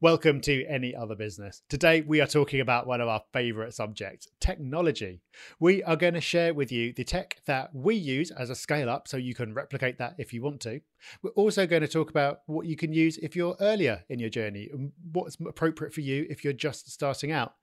Welcome to Any Other Business. Today, we are talking about one of our favorite subjects technology. We are going to share with you the tech that we use as a scale up so you can replicate that if you want to. We're also going to talk about what you can use if you're earlier in your journey and what's appropriate for you if you're just starting out.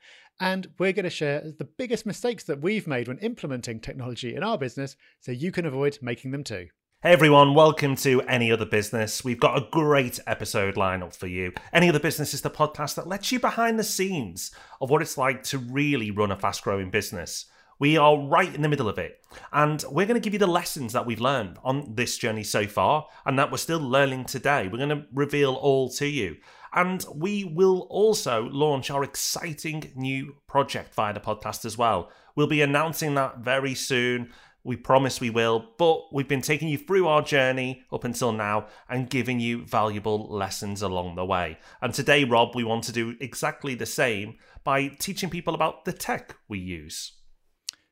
And we're going to share the biggest mistakes that we've made when implementing technology in our business so you can avoid making them too. Hey everyone, welcome to Any Other Business. We've got a great episode lineup for you. Any Other Business is the podcast that lets you behind the scenes of what it's like to really run a fast growing business. We are right in the middle of it, and we're going to give you the lessons that we've learned on this journey so far and that we're still learning today. We're going to reveal all to you. And we will also launch our exciting new project via the podcast as well. We'll be announcing that very soon. We promise we will, but we've been taking you through our journey up until now and giving you valuable lessons along the way. And today, Rob, we want to do exactly the same by teaching people about the tech we use.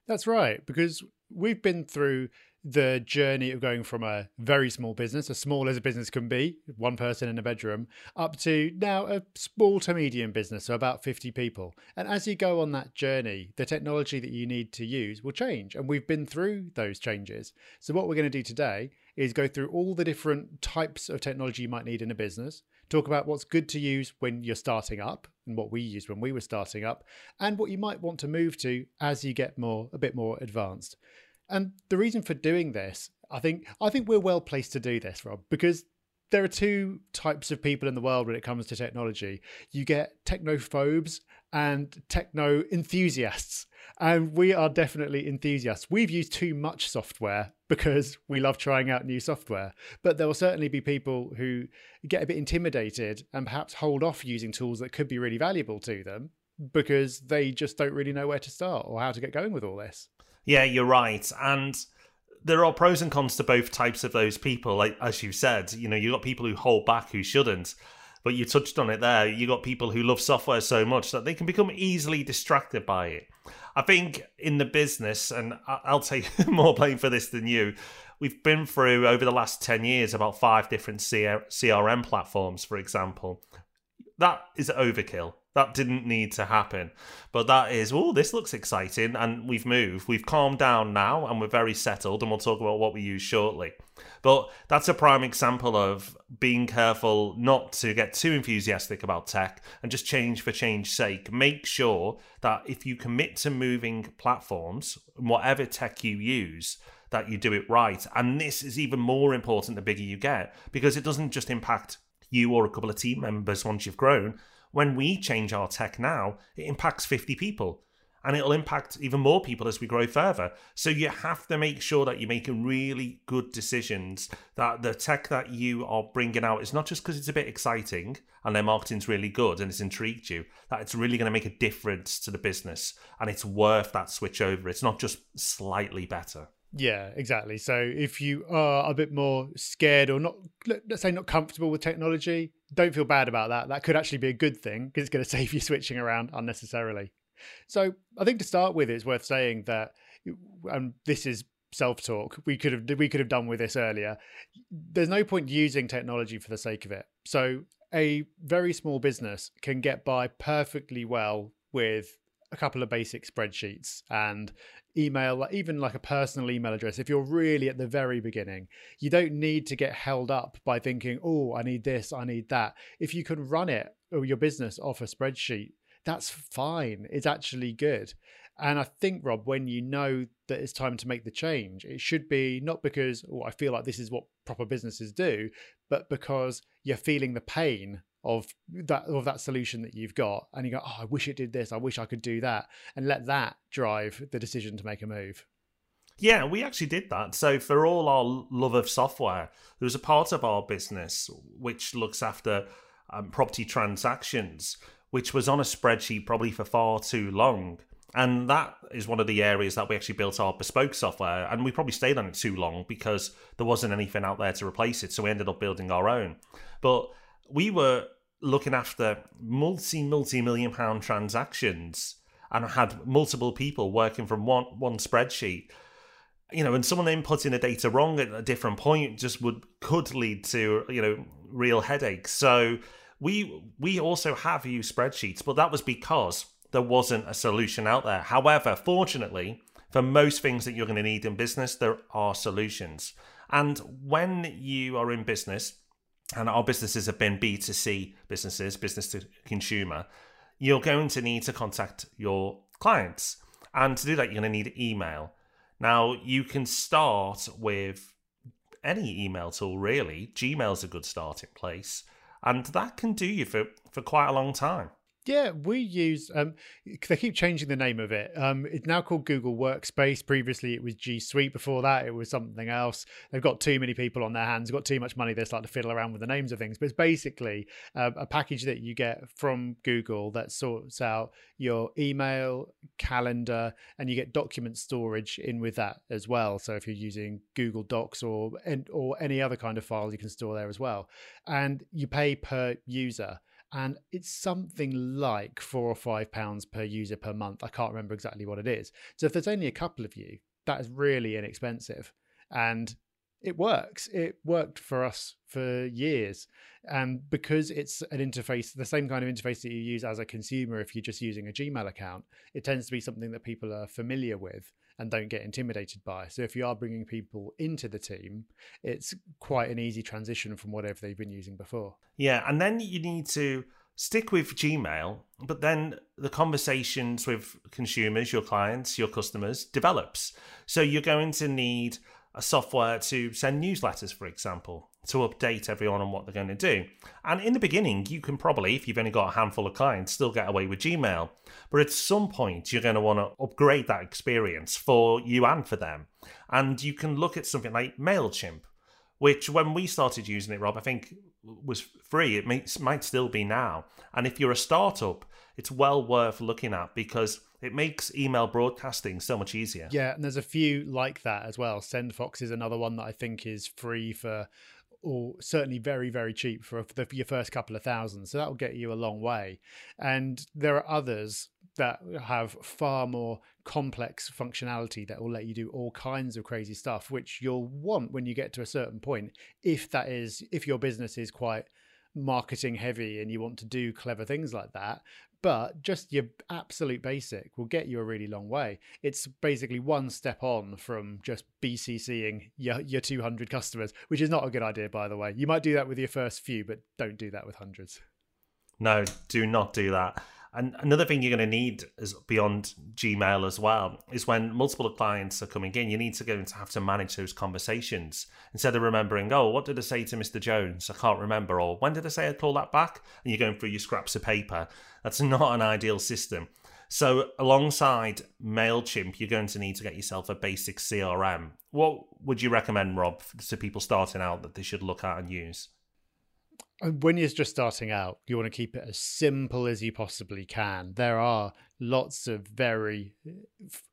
That's right, because we've been through the journey of going from a very small business, as small as a business can be, one person in a bedroom, up to now a small to medium business, so about 50 people. And as you go on that journey, the technology that you need to use will change. And we've been through those changes. So, what we're going to do today is go through all the different types of technology you might need in a business, talk about what's good to use when you're starting up and what we used when we were starting up, and what you might want to move to as you get more a bit more advanced. And the reason for doing this, I think, I think we're well placed to do this, Rob, because there are two types of people in the world when it comes to technology. You get technophobes and techno enthusiasts. And we are definitely enthusiasts. We've used too much software because we love trying out new software. But there will certainly be people who get a bit intimidated and perhaps hold off using tools that could be really valuable to them because they just don't really know where to start or how to get going with all this. Yeah, you're right. And there are pros and cons to both types of those people. Like as you said, you know, you got people who hold back who shouldn't. But you touched on it there. You got people who love software so much that they can become easily distracted by it. I think in the business, and I'll take more blame for this than you, we've been through over the last 10 years about five different CRM platforms, for example. That is overkill. That didn't need to happen. But that is, oh, this looks exciting. And we've moved. We've calmed down now and we're very settled. And we'll talk about what we use shortly. But that's a prime example of being careful not to get too enthusiastic about tech and just change for change's sake. Make sure that if you commit to moving platforms, whatever tech you use, that you do it right. And this is even more important the bigger you get because it doesn't just impact you or a couple of team members once you've grown when we change our tech now, it impacts 50 people and it'll impact even more people as we grow further. So you have to make sure that you're making really good decisions, that the tech that you are bringing out is not just because it's a bit exciting and their marketing's really good and it's intrigued you, that it's really going to make a difference to the business and it's worth that switch over. It's not just slightly better. Yeah, exactly. So if you are a bit more scared or not, let's say not comfortable with technology, don't feel bad about that. That could actually be a good thing because it's going to save you switching around unnecessarily. So I think to start with, it's worth saying that, and this is self-talk. We could have we could have done with this earlier. There's no point using technology for the sake of it. So a very small business can get by perfectly well with a couple of basic spreadsheets and email, even like a personal email address. If you're really at the very beginning, you don't need to get held up by thinking, oh, I need this, I need that. If you can run it or your business off a spreadsheet, that's fine. It's actually good. And I think, Rob, when you know that it's time to make the change, it should be not because, oh, I feel like this is what proper businesses do, but because you're feeling the pain of that of that solution that you've got and you go oh i wish it did this. I wish i could do that and let that drive the decision to make a move. Yeah we actually did that. So for all our love of software there was a part of our business which looks after um, property transactions which was on a spreadsheet probably for far too long. And that is one of the areas that we actually built our bespoke software and we probably stayed on it too long because there wasn't anything out there to replace it so we ended up building our own. But we were looking after multi multi million pound transactions and had multiple people working from one one spreadsheet you know and someone inputting the data wrong at a different point just would could lead to you know real headaches so we we also have used spreadsheets, but that was because there wasn't a solution out there. However, fortunately, for most things that you're going to need in business, there are solutions. And when you are in business, and our businesses have been B2C businesses, business to consumer, you're going to need to contact your clients. And to do that, you're going to need email. Now, you can start with any email tool, really. Gmail's a good starting place. And that can do you for, for quite a long time. Yeah, we use. Um, they keep changing the name of it. Um, it's now called Google Workspace. Previously, it was G Suite. Before that, it was something else. They've got too many people on their hands. Got too much money. They start to fiddle around with the names of things. But it's basically uh, a package that you get from Google that sorts out your email, calendar, and you get document storage in with that as well. So if you're using Google Docs or or any other kind of file, you can store there as well. And you pay per user and it's something like four or five pounds per user per month. I can't remember exactly what it is. So if there's only a couple of you, that is really inexpensive. And it works. It worked for us for years. And because it's an interface, the same kind of interface that you use as a consumer if you're just using a Gmail account, it tends to be something that people are familiar with and don't get intimidated by. So if you are bringing people into the team, it's quite an easy transition from whatever they've been using before. Yeah, and then you need to stick with Gmail, but then the conversations with consumers, your clients, your customers develops. So you're going to need a software to send newsletters, for example, to update everyone on what they're going to do. And in the beginning, you can probably, if you've only got a handful of clients, still get away with Gmail. But at some point, you're going to want to upgrade that experience for you and for them. And you can look at something like MailChimp, which when we started using it, Rob, I think was free. It might still be now. And if you're a startup, it's well worth looking at because it makes email broadcasting so much easier. Yeah, and there's a few like that as well. SendFox is another one that I think is free for or certainly very very cheap for, the, your first couple of thousand so that will get you a long way and there are others that have far more complex functionality that will let you do all kinds of crazy stuff which you'll want when you get to a certain point if that is if your business is quite marketing heavy and you want to do clever things like that but just your absolute basic will get you a really long way. It's basically one step on from just BCCing your, your 200 customers, which is not a good idea, by the way. You might do that with your first few, but don't do that with hundreds. No, do not do that. And another thing you're going to need is beyond Gmail as well is when multiple clients are coming in, you need to go and have to manage those conversations instead of remembering, oh, what did I say to Mr. Jones? I can't remember. Or when did I say I'd call that back? And you're going through your scraps of paper. That's not an ideal system. So, alongside MailChimp, you're going to need to get yourself a basic CRM. What would you recommend, Rob, to people starting out that they should look at and use? When you're just starting out, you want to keep it as simple as you possibly can. There are lots of very eh, f-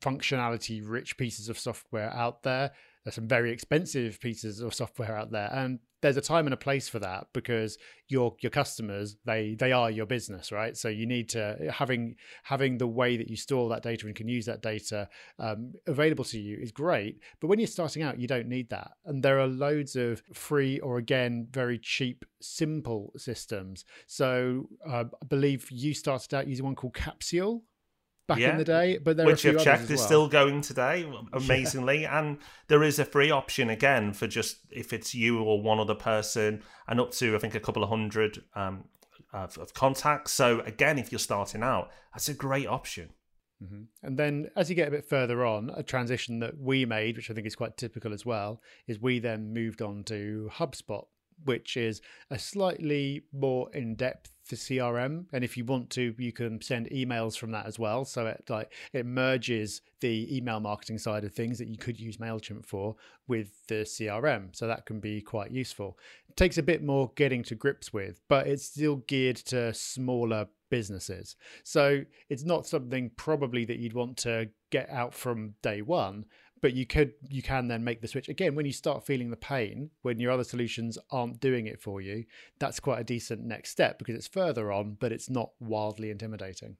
functionality rich pieces of software out there. There's some very expensive pieces of software out there, and there's a time and a place for that because your your customers they they are your business right? So you need to having having the way that you store that data and can use that data um, available to you is great. But when you're starting out you don't need that. And there are loads of free or again very cheap simple systems. So uh, i believe you started out using one called capsule back yeah. in the day. But there which you've checked is well. still going today, amazingly. Yeah. And there is a free option again for just if it's you or one other person, and up to I think a couple of hundred um, of, of contacts. So again, if you're starting out, that's a great option. Mm-hmm. And then as you get a bit further on, a transition that we made, which I think is quite typical as well, is we then moved on to HubSpot which is a slightly more in-depth CRM. And if you want to, you can send emails from that as well. So it like it merges the email marketing side of things that you could use Mailchimp for with the CRM. So that can be quite useful. It takes a bit more getting to grips with, but it's still geared to smaller businesses. So it's not something probably that you'd want to get out from day one, but you could you can then make the switch again when you start feeling the pain when your other solutions aren't doing it for you that's quite a decent next step because it's further on but it's not wildly intimidating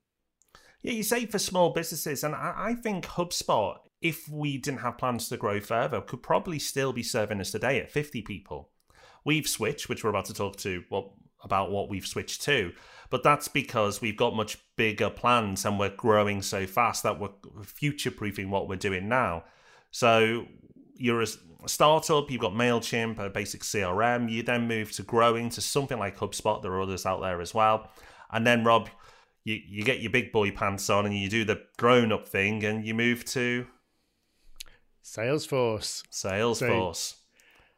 yeah you say for small businesses and i, I think hubspot if we didn't have plans to grow further could probably still be serving us today at 50 people we've switched which we're about to talk to about what we've switched to. But that's because we've got much bigger plans and we're growing so fast that we're future proofing what we're doing now. So you're a startup, you've got MailChimp, a basic CRM, you then move to growing to something like HubSpot. There are others out there as well. And then, Rob, you, you get your big boy pants on and you do the grown up thing and you move to Salesforce. Salesforce. So,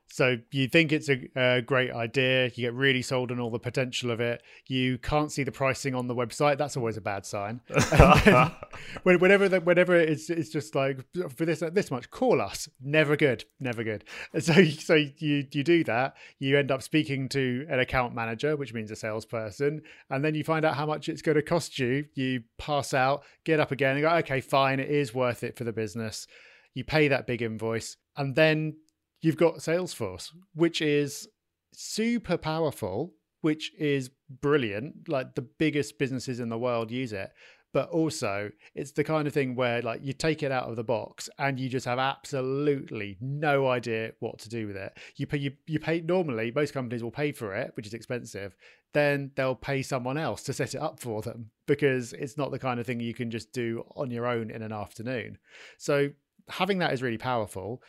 so you think it's a, a, great idea. You get really sold on all the potential of it. You can't see the pricing on the website. That's always a bad sign. whenever the, whenever it's it's just like for this this much, call us. Never good. Never good. So so you you do that. You end up speaking to an account manager, which means a salesperson, and then you find out how much it's going to cost you. You pass out, get up again, and go, okay, fine, it is worth it for the business. You pay that big invoice, and then you've got Salesforce, which is super powerful, which is brilliant. Like the biggest businesses in the world use it. But also, it's the kind of thing where, like, you take it out of the box and you just have absolutely no idea what to do with it. You pay, you, you pay normally, most companies will pay for it, which is expensive. Then they'll pay someone else to set it up for them because it's not the kind of thing you can just do on your own in an afternoon. So, having that is really powerful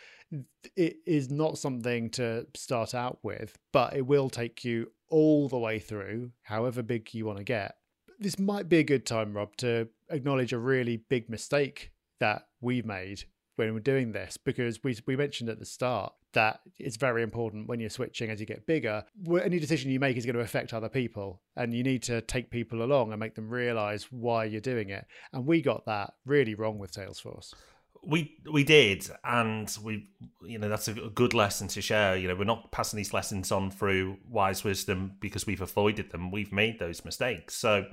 it is not something to start out with, but it will take you all the way through, however big you want to get. This might be a good time, Rob, to acknowledge a really big mistake that we made when we're doing this because we we mentioned at the start that it's very important when you're switching as you get bigger. Any decision you make is going to affect other people, and you need to take people along and make them realize why you're doing it. And we got that really wrong with Salesforce. We we did, and we you know that's a good lesson to share. You know, we're not passing these lessons on through wise wisdom because we've avoided them. We've made those mistakes, so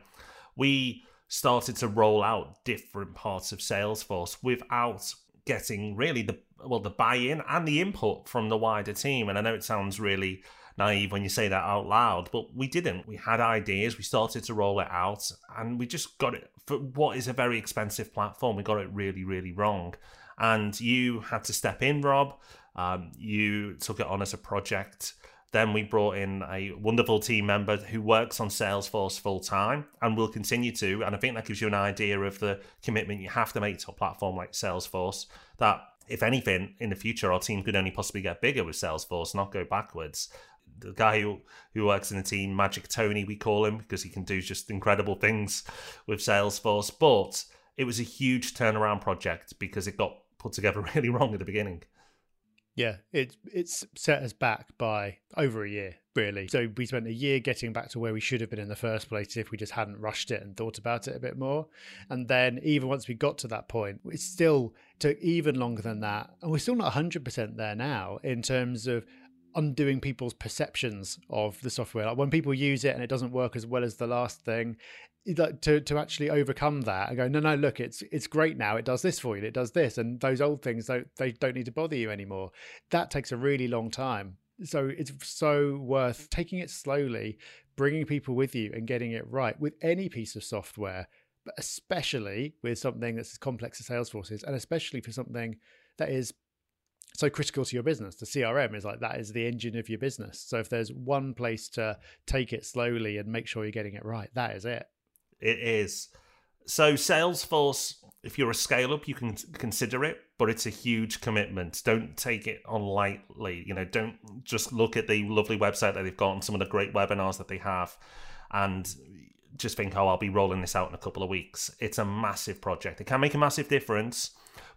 we started to roll out different parts of Salesforce without getting really the well the buy-in and the input from the wider team. And I know it sounds really naive when you say that out loud, but we didn't. We had ideas, we started to roll it out, and we just got it for what is a very expensive platform. We got it really, really wrong. And you had to step in, Rob. Um, you took it on as a project. Then we brought in a wonderful team member who works on Salesforce full time and will continue to. And I think that gives you an idea of the commitment you have to make to a platform like Salesforce. That, if anything, in the future, our team could only possibly get bigger with Salesforce, not go backwards the guy who, who works in the team, Magic Tony, we call him, because he can do just incredible things with Salesforce. But it was a huge turnaround project because it got put together really wrong at the beginning. Yeah, it it's set us back by over a year, really. So we spent a year getting back to where we should have been in the first place if we just hadn't rushed it and thought about it a bit more. And then even once we got to that point, it still took even longer than that. And we're still not 100% there now in terms of undoing people's perceptions of the software. Like when people use it and it doesn't work as well as the last thing, like to to actually overcome that and go, no, no, look, it's it's great now. It does this for you. It does this, and those old things don't they don't need to bother you anymore. That takes a really long time. So it's so worth taking it slowly, bringing people with you, and getting it right with any piece of software, but especially with something that's as complex as Salesforce is, and especially for something that is so critical to your business. The CRM is like that is the engine of your business. So if there's one place to take it slowly and make sure you're getting it right, that is it. It is. So Salesforce, if you're a scale up, you can consider it, but it's a huge commitment. Don't take it on lightly. You know, don't just look at the lovely website that they've got and some of the great webinars that they have and just think, oh, I'll be rolling this out in a couple of weeks. It's a massive project. It can make a massive difference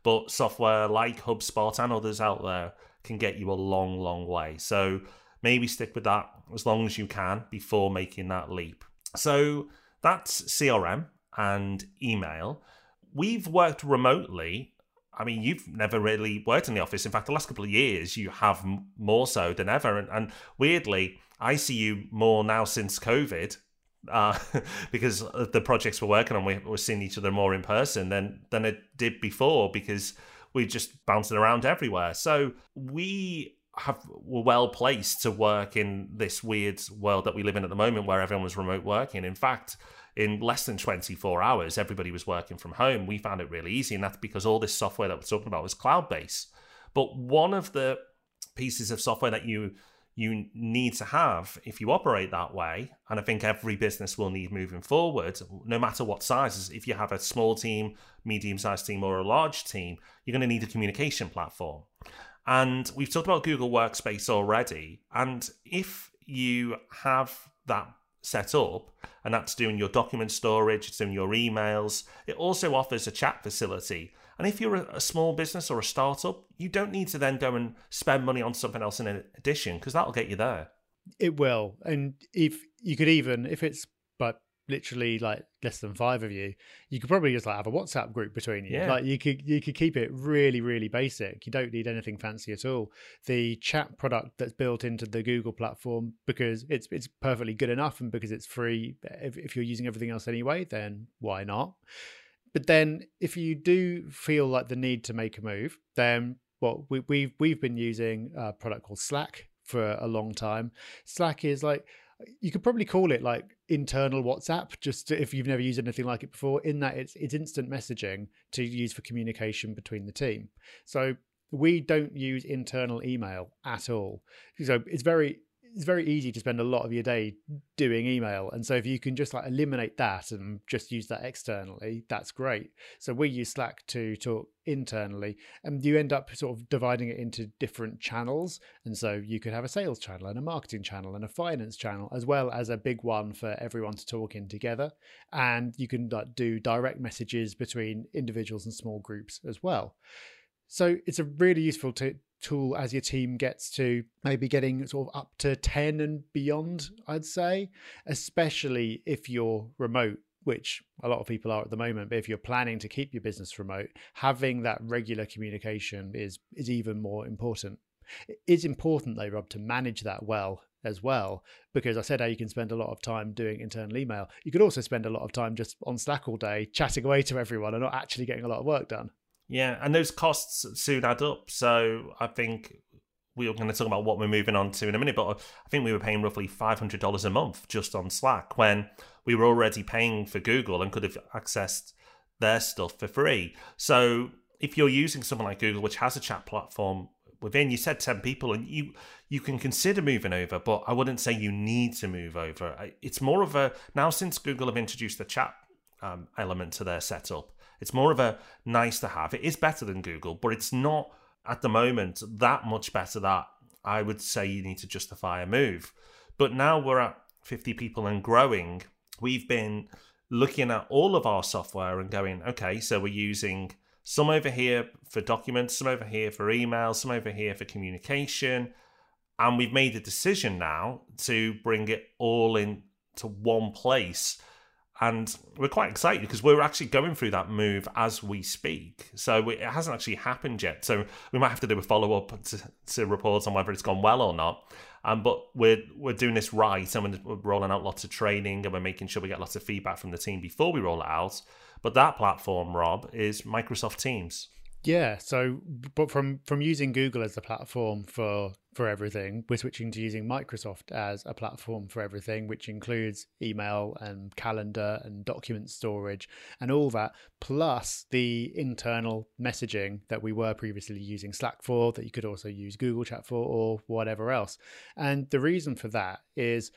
but software like HubSpot and others out there can get you a long, long way. So maybe stick with that as long as you can before making that leap. So that's CRM and email. We've worked remotely. I mean, you've never really worked in the office. In fact, the last couple of years, you have more so than ever. And, and weirdly, I see you more now since COVID uh, because the projects we're working on, we, we're seeing each other more in person than than it did before because we just bouncing around everywhere. So we have were well placed to work in this weird world that we live in at the moment, where everyone was remote working. In fact, in less than 24 hours, everybody was working from home. We found it really easy, and that's because all this software that we're talking about was cloud based. But one of the pieces of software that you you need to have if you operate that way. And I think every business will need moving forward, no matter what sizes. If you have a small team, medium sized team, or a large team, you're going to need a communication platform. And we've talked about Google Workspace already. And if you have that set up, and that's doing your document storage, it's doing your emails, it also offers a chat facility and if you're a, small business or a startup, you don't need to then go and spend money on something else in addition because that'll get you there. It will. And if you could even, if it's but literally like less than five of you, you could probably just like have a WhatsApp group between you. Yeah. Like you could you could keep it really, really basic. You don't need anything fancy at all. The chat product that's built into the Google platform because it's it's perfectly good enough and because it's free. If, if you're using everything else anyway, then why not? But then, if you do feel like the need to make a move, then well, we, we've we've been using a product called Slack for a long time. Slack is like you could probably call it like internal WhatsApp, just if you've never used anything like it before. In that it's it's instant messaging to use for communication between the team. So we don't use internal email at all. So it's very it's very easy to spend a lot of your day doing email. And so if you can just like eliminate that and just use that externally that's great. So we use slack to talk internally and you end up sort of dividing it into different channels. And so you could have a sales channel and a marketing channel and a finance channel as well as a big one for everyone to talk in together. And you can do direct messages between individuals and small groups as well. So it's a really useful t- tool as your team gets to maybe getting sort of up to 10 and beyond, I'd say, especially if you're remote which a lot of people are at the moment but if you're planning to keep your business remote having that regular communication is is even more important. It is important though rob to manage that well as well because i said how you can spend a lot of time doing internal email. You could also spend a lot of time just on slack all day chatting away to everyone and not actually getting a lot of work done yeah, and those costs soon add up. So I think we are going to talk about what we're moving on to in a minute, but I think we were paying roughly $500 a month just on Slack when we were already paying for Google and could have accessed their stuff for free. So if you're using something like Google, which has a chat platform within, you said 10 people, and you you can consider moving over, but I wouldn't say you need to move over. It's more of a now since Google have introduced the chat um, element to their setup it's more of a nice to have. It is better than Google, but it's not at the moment that much better that I would say you need to justify a move. But now we're at 50 people and growing. We've been looking at all of our software and going, okay, so we're using some over here for documents, some over here for email, some over here for communication. And we've made a decision now to bring it all into one place and we're quite excited because we're actually going through that move as we speak. So it hasn't actually happened yet. So we might have to do a follow up to, to report on whether it's gone well or not. Um, but we're we're doing this right, and we're rolling out lots of training, and we're making sure we get lots of feedback from the team before we roll it out. But that platform, Rob, is Microsoft Teams. Yeah. So, but from from using Google as the platform for for everything, we're switching to using Microsoft as a platform for everything, which includes email and calendar and document storage and all that, plus the internal messaging that we were previously using Slack for, that you could also use Google Chat for, or whatever else. And the reason for that is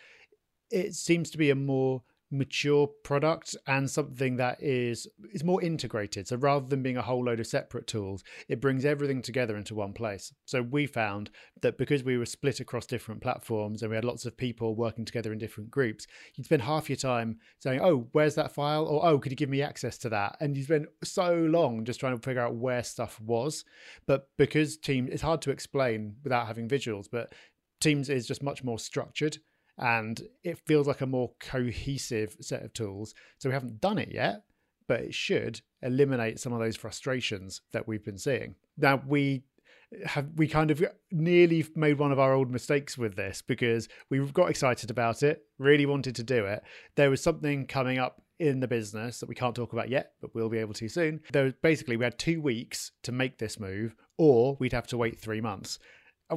it seems to be a more mature product and something that is is more integrated. So rather than being a whole load of separate tools it brings everything together into one place. So we found that because we were split across different platforms and we had lots of people working together in different groups you'd spend half your time saying oh where's that file? or oh could you give me access to that? And you spend so long just trying to figure out where stuff was. But because teams it's hard to explain without having visuals but teams is just much more structured and it feels like a more cohesive set of tools. So we haven't done it yet, but it should eliminate some of those frustrations that we've been seeing. Now we have we kind of nearly made one of our old mistakes with this because we got excited about it, really wanted to do it. There was something coming up in the business that we can't talk about yet, but we'll be able to soon. There was basically we had two weeks to make this move, or we'd have to wait three months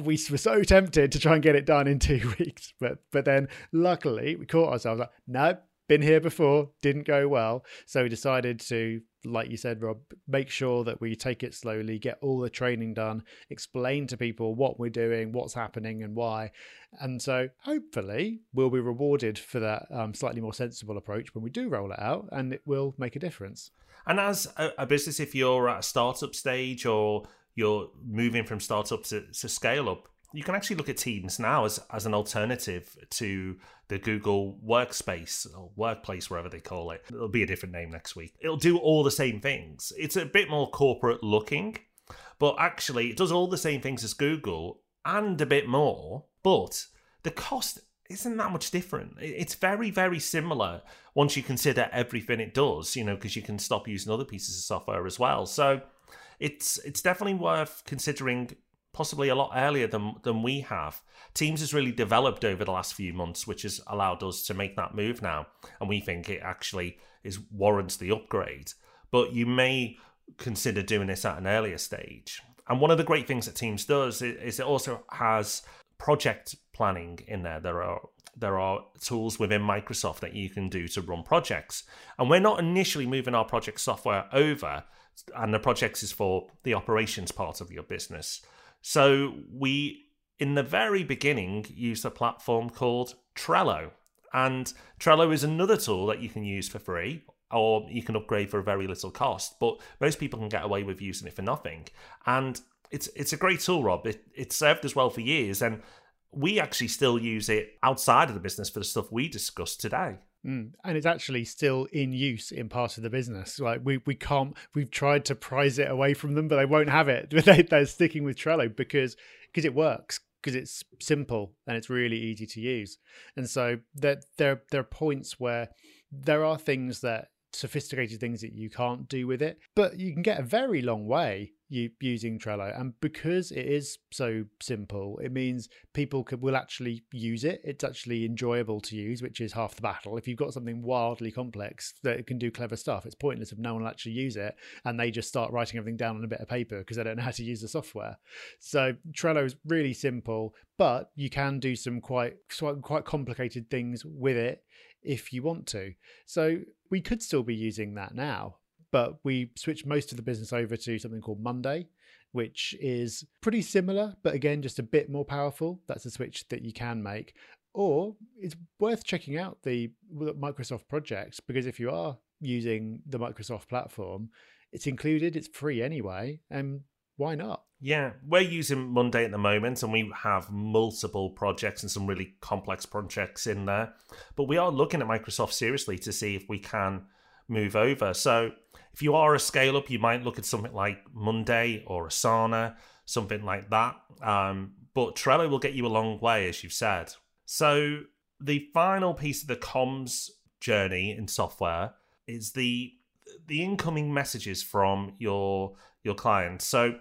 we were so tempted to try and get it done in two weeks, but but then luckily we caught ourselves like, no, been here before, didn't go well. So we decided to, like you said, Rob, make sure that we take it slowly, get all the training done, explain to people what we're doing, what's happening, and why. And so hopefully we'll be rewarded for that um, slightly more sensible approach when we do roll it out, and it will make a difference. And as a, a business, if you're at a startup stage or you're moving from startup to, to scale up, you can actually look at Teams now as, as an alternative to the Google Workspace or Workplace, wherever they call it. It'll be a different name next week. It'll do all the same things. It's a bit more corporate looking, but actually, it does all the same things as Google and a bit more. But the cost isn't that much different. It's very, very similar once you consider everything it does, you know, because you can stop using other pieces of software as well. So it's it's definitely worth considering possibly a lot earlier than than we have. Teams has really developed over the last few months, which has allowed us to make that move now, and we think it actually is warrants the upgrade. But you may consider doing this at an earlier stage. And one of the great things that Teams does is it also has project planning in there. There are there are tools within Microsoft that you can do to run projects. And we're not initially moving our project software over, and the projects is for the operations part of your business. So we, in the very beginning, used a platform called Trello. And Trello is another tool that you can use for free or you can upgrade for a very little cost. But most people can get away with using it for nothing. And it's it's a great tool, Rob. It, it served us well for years. And we actually still use it outside of the business for the stuff we discussed today. Mm. And it's actually still in use in part of the business. Like we, we can't. We've tried to prize it away from them, but they won't have it. They, they're sticking with Trello because because it works because it's simple and it's really easy to use. And so there there there are points where there are things that sophisticated things that you can't do with it, but you can get a very long way you using Trello. And because it is so simple, it means people could, will actually use it. It's actually enjoyable to use, which is half the battle. If you've got something wildly complex that can do clever stuff, it's pointless if no one will actually use it and they just start writing everything down on a bit of paper because they don't know how to use the software. So Trello is really simple, but you can do some quite quite complicated things with it if you want to. So we could still be using that now, but we switched most of the business over to something called Monday, which is pretty similar, but again, just a bit more powerful. That's a switch that you can make. Or it's worth checking out the Microsoft projects because if you are using the Microsoft platform, it's included, it's free anyway, and why not? Yeah, we're using Monday at the moment, and we have multiple projects and some really complex projects in there. But we are looking at Microsoft seriously to see if we can move over. So, if you are a scale up, you might look at something like Monday or Asana, something like that. Um, but Trello will get you a long way, as you've said. So, the final piece of the comms journey in software is the the incoming messages from your your clients. So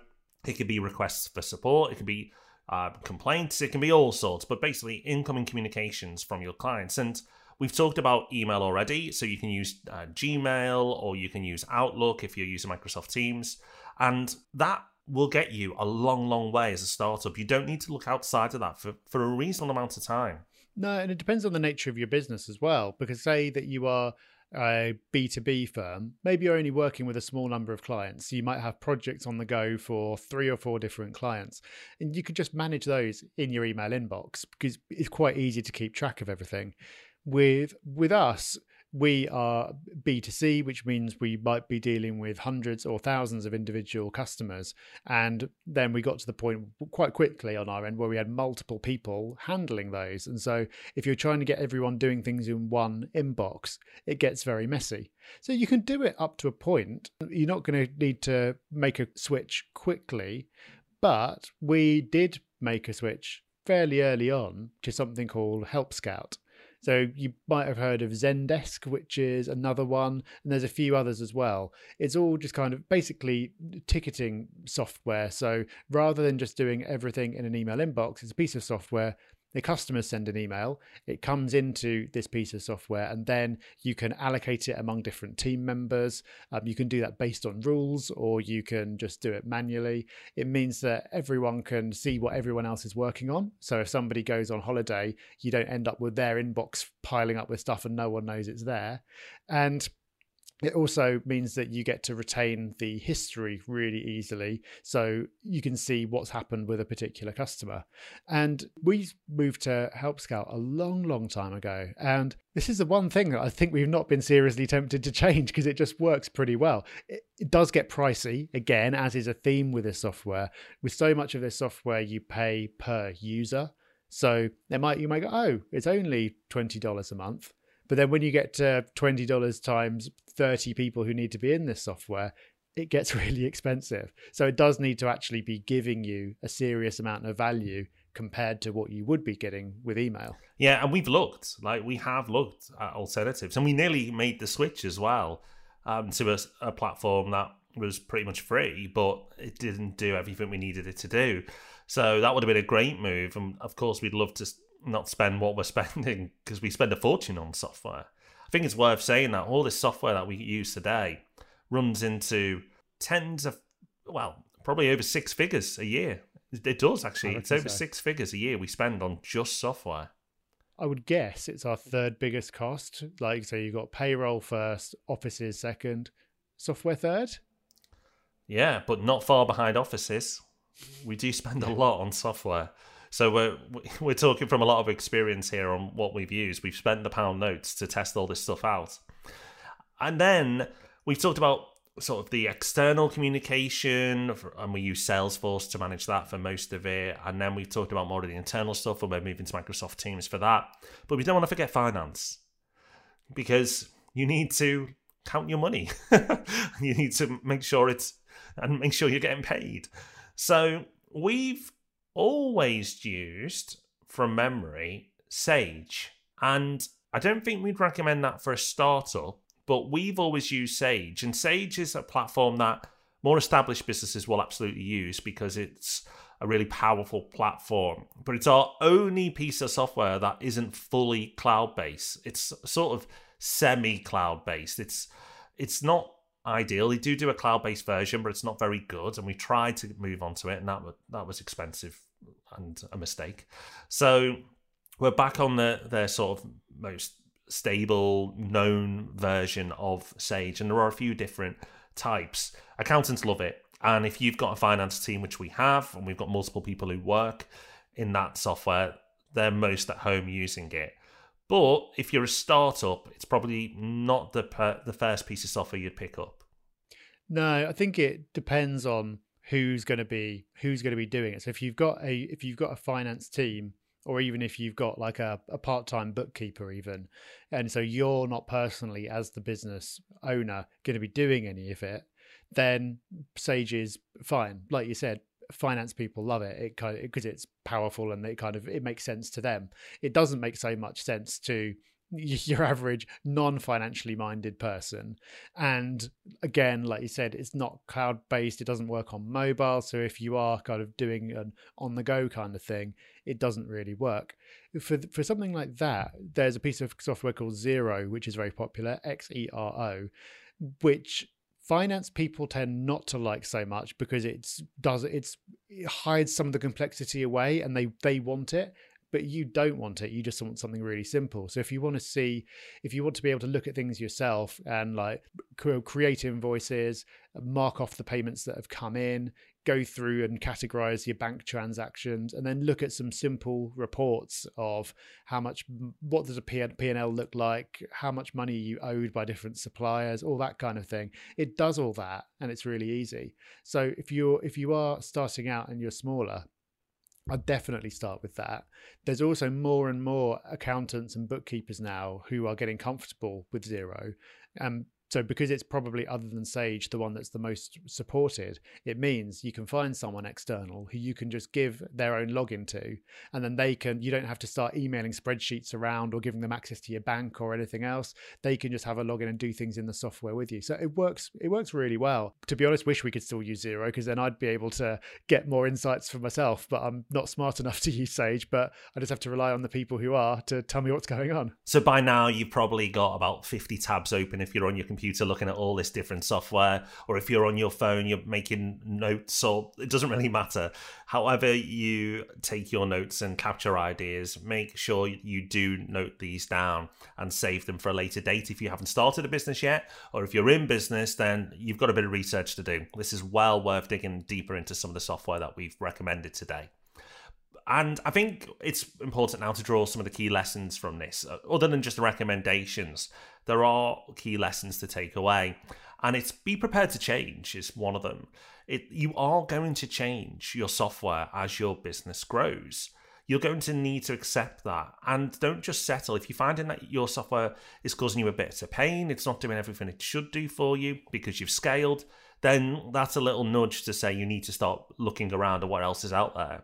it could be requests for support, it could be uh, complaints, it can be all sorts, but basically incoming communications from your clients. And we've talked about email already, so you can use uh, Gmail or you can use Outlook if you're using Microsoft Teams. And that will get you a long, long way as a startup. You don't need to look outside of that for, for a reasonable amount of time. No, and it depends on the nature of your business as well. Because say that you are a B2B firm, maybe you're only working with a small number of clients. You might have projects on the go for three or four different clients. And you could just manage those in your email inbox because it's quite easy to keep track of everything. With with us, we are B2C, which means we might be dealing with hundreds or thousands of individual customers. And then we got to the point quite quickly on our end where we had multiple people handling those. And so if you're trying to get everyone doing things in one inbox, it gets very messy. So you can do it up to a point. You're not going to need to make a switch quickly, but we did make a switch fairly early on to something called Help Scout. So you might have heard of Zendesk, which is another one, and there's a few others as well. It's all just kind of basically ticketing software. So rather than just doing everything in an email inbox, it's a piece of software the customers send an email, it comes into this piece of software, and then you can allocate it among different team members. Um, you can do that based on rules, or you can just do it manually. It means that everyone can see what everyone else is working on. So if somebody goes on holiday, you don't end up with their inbox piling up with stuff and no one knows it's there. And it also means that you get to retain the history really easily so you can see what's happened with a particular customer. And we moved to help scout a long long time ago and this is the one thing that i think we've not been seriously tempted to change because it just works pretty well. It, it, does get pricey again as is a theme with this software. With so much of this software you pay per user. So they might you might go oh it's only $20 a month but then when you get to $20 times 30 people who need to be in this software, it gets really expensive. So it does need to actually be giving you a serious amount of value compared to what you would be getting with email. Yeah, and we've looked, like we have looked at alternatives, and we nearly made the switch as well um, to a, a platform that was pretty much free, but it didn't do everything we needed it to do. So that would have been a great move, and of course we'd love to not spend what we're spending because we spend a fortune on software. Think it's worth saying that all this software that we use today runs into tens of, well, probably over six figures a year. It does actually. Oh, it's over so. six figures a year we spend on just software. I would guess it's our third biggest cost. Like, so you've got payroll first, offices second, software third. Yeah, but not far behind offices. We do spend a lot on software. So we're we're talking from a lot of experience here on what we've used. We've spent the pound notes to test all this stuff out, and then we've talked about sort of the external communication, and we use Salesforce to manage that for most of it. And then we've talked about more of the internal stuff, and we're moving to Microsoft Teams for that. But we don't want to forget finance because you need to count your money. you need to make sure it's and make sure you're getting paid. So we've always used from memory Sage. And I don't think we'd recommend that for a startup, but we've always used Sage. And Sage is a platform that more established businesses will absolutely use because it's a really powerful platform. But it's our only piece of software that isn't fully cloud based. It's sort of semi cloud based. It's it's not ideal. They do do a cloud based version, but it's not very good. And we tried to move on to it, and that that was expensive and a mistake. So we're back on the their sort of most stable known version of Sage, and there are a few different types. Accountants love it, and if you've got a finance team, which we have, and we've got multiple people who work in that software, they're most at home using it. But if you're a startup, it's probably not the per- the first piece of software you'd pick up. No, I think it depends on who's going to be who's going to be doing it. So if you've got a if you've got a finance team or even if you've got like a, a part-time bookkeeper even and so you're not personally as the business owner going to be doing any of it then sage is fine like you said finance people love it. It kind of because it's powerful and it kind of it makes sense to them. It doesn't make so much sense to your average non-financially minded person. And again like you said it's not cloud based. It doesn't work on mobile. So if you are kind of doing an on the go kind of thing it doesn't really work. For for something like that there's a piece of software called Xero which is very popular x e r o which finance people tend not to like so much because it's does it's it hides some of the complexity away and they they want it but you don't want it. You just want something really simple. So if you want to see, if you want to be able to look at things yourself and like create invoices, mark off the payments that have come in, go through and categorize your bank transactions, and then look at some simple reports of how much, what does a P&L look like, how much money you owed by different suppliers, all that kind of thing. It does all that, and it's really easy. So if you're if you are starting out and you're smaller, I'd definitely start with that. There's also more and more accountants and bookkeepers now who are getting comfortable with Xero. Um, So because it's probably other than Sage the one that's the most supported, it means you can find someone external who you can just give their own login to, and then they can. You don't have to start emailing spreadsheets around or giving them access to your bank or anything else. They can just have a login and do things in the software with you. So it works. It works really well. To be honest, wish we could still use Xero because then I'd be able to get more insights for myself. But I'm not smart enough to use Sage. But I just have to rely on the people who are to tell me what's going on. So by now you've probably got about 50 tabs open if you're on your computer looking at all this different software, or if you're on your phone, you're making notes, or it doesn't really matter. However, you take your notes and capture ideas, make sure you do note these down and save them for a later date if you haven't started a business yet, or if you're in business, then you've got a bit of research to do. This is well worth digging deeper into some of the software that we've recommended today and I think it's important now to draw some of the key lessons from this. Uh, other than just the recommendations, there are key lessons to take away, and it's be prepared to change is one of them. It you are going to change your software as your business grows. You're going to need to accept that, and don't just settle. If you're finding that your software is causing you a bit of pain, it's not doing everything it should do for you because you've scaled, then that's a little nudge to say you need to start looking around at what else is out there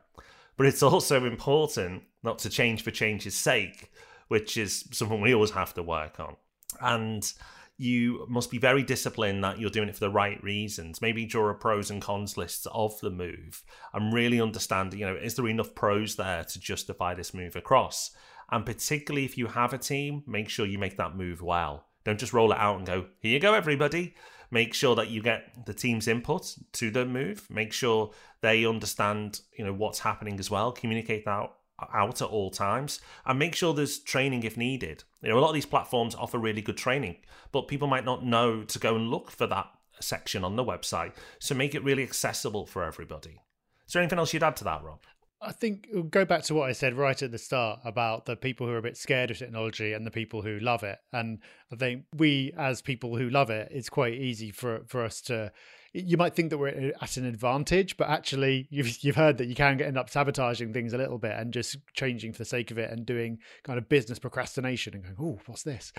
but it's also important not to change for change's sake, which is something we always have to work on. And you must be very disciplined that you're doing it for the right reasons. Maybe draw a pros and cons list of the move and really understand, you know, is there enough pros there to justify this move across? And particularly if you have a team, make sure you make that move well. Don't just roll it out and go, here you go, everybody. Make sure that you get the team's input to the move. Make sure they understand, you know, what's happening as well. Communicate that out at all times and make sure there's training if needed. You know, a lot of these platforms offer really good training, but people might not know to go and look for that section on the website. So make it really accessible for everybody. Is there anything else you'd add to that, Rob? I think we'll go back to what I said right at the start about the people who are a bit scared of technology and the people who love it. And I think we, as people who love it, it's quite easy for for us to. You might think that we're uh, at an advantage, but actually, you've you've heard that you can end up sabotaging things a little bit and just changing for the sake of it and doing kind of business procrastination and going, "Oh, what's this?"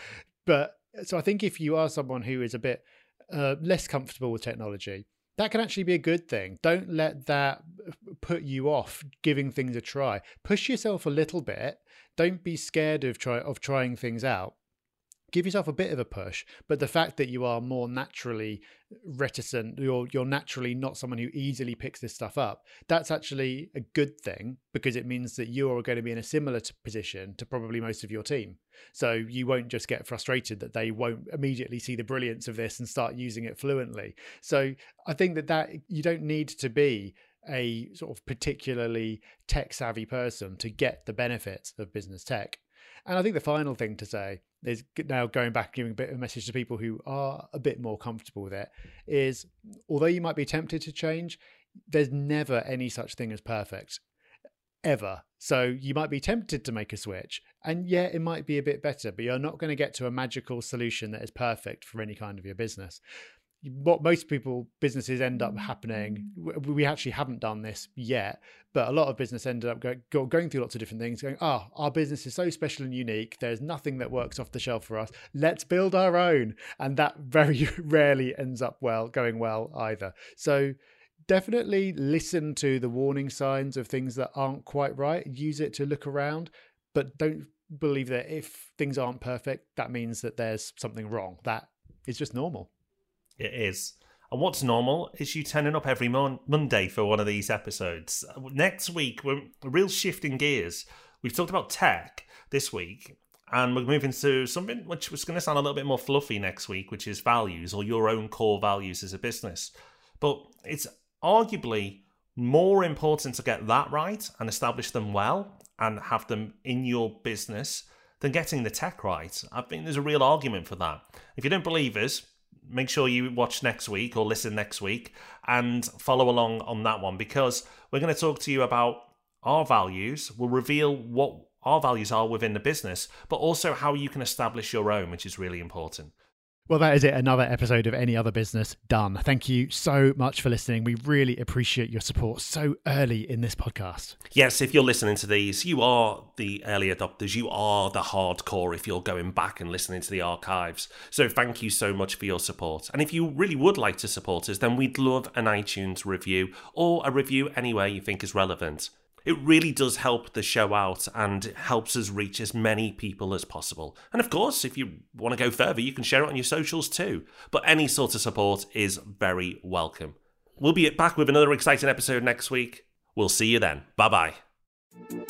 But uh, so I think if you are someone who is a bit uh, less comfortable with technology, that can actually be a good thing. Don't let that put you off giving things a try. Push yourself a little bit. Don't be scared of try of trying things out give yourself a bit of a push but the fact that you are more naturally reticent you're you're naturally not someone who easily picks this stuff up that's actually a good thing because it means that you're going to be in a similar position to probably most of your team. So you won't just get frustrated that they won't immediately see the brilliance of this and start using it fluently. So i think that that you don't need to be a sort of particularly tech savvy person to get the benefits of business tech and I think the final thing to say is now going back giving a bit of a message to people who are a bit more comfortable with it is although you might be tempted to change, there's never any such thing as perfect ever. So you might be tempted to make a switch, and yeah, it might be a bit better, but you're not going to get to a magical solution that is perfect for any kind of your business what most people businesses end up mm. happening we actually haven't done this yet but a lot of business ended up going, going through lots of different things going oh our business is so special and unique. There's nothing that works off the shelf for us. Let's build our own. And that very rarely ends up well going well either. So definitely listen to the warning signs of things that aren't quite right. Use it to look around but don't believe that if things aren't perfect that means that there's something wrong. That is just normal it is. And what's normal is you turning up every mon- Monday for one of these episodes. Next week, we're real shifting gears. We've talked about tech this week, and we're moving to something which was going to sound a little bit more fluffy next week, which is values or your own core values as a business. But it's arguably more important to get that right and establish them well and have them in your business than getting the tech right. I think there's a real argument for that. If you don't believe us, make sure you watch next week or listen next week and follow along on that one because we're going to talk to you about our values. We'll reveal what our values are within the business, but also how you can establish your own, which is really important. Well, that is it. Another episode of Any Other Business done. Thank you so much for listening. We really appreciate your support so early in this podcast. Yes, if you're listening to these, you are the early adopters. You are the hardcore if you're going back and listening to the archives. So thank you so much for your support. And if you really would like to support us, then we'd love an iTunes review or a review anywhere you think is relevant. It really does help the show out and helps us reach as many people as possible. And of course, if you want to go further, you can share it on your socials too. But any sort of support is very welcome. We'll be back with another exciting episode next week. We'll see you then. Bye bye.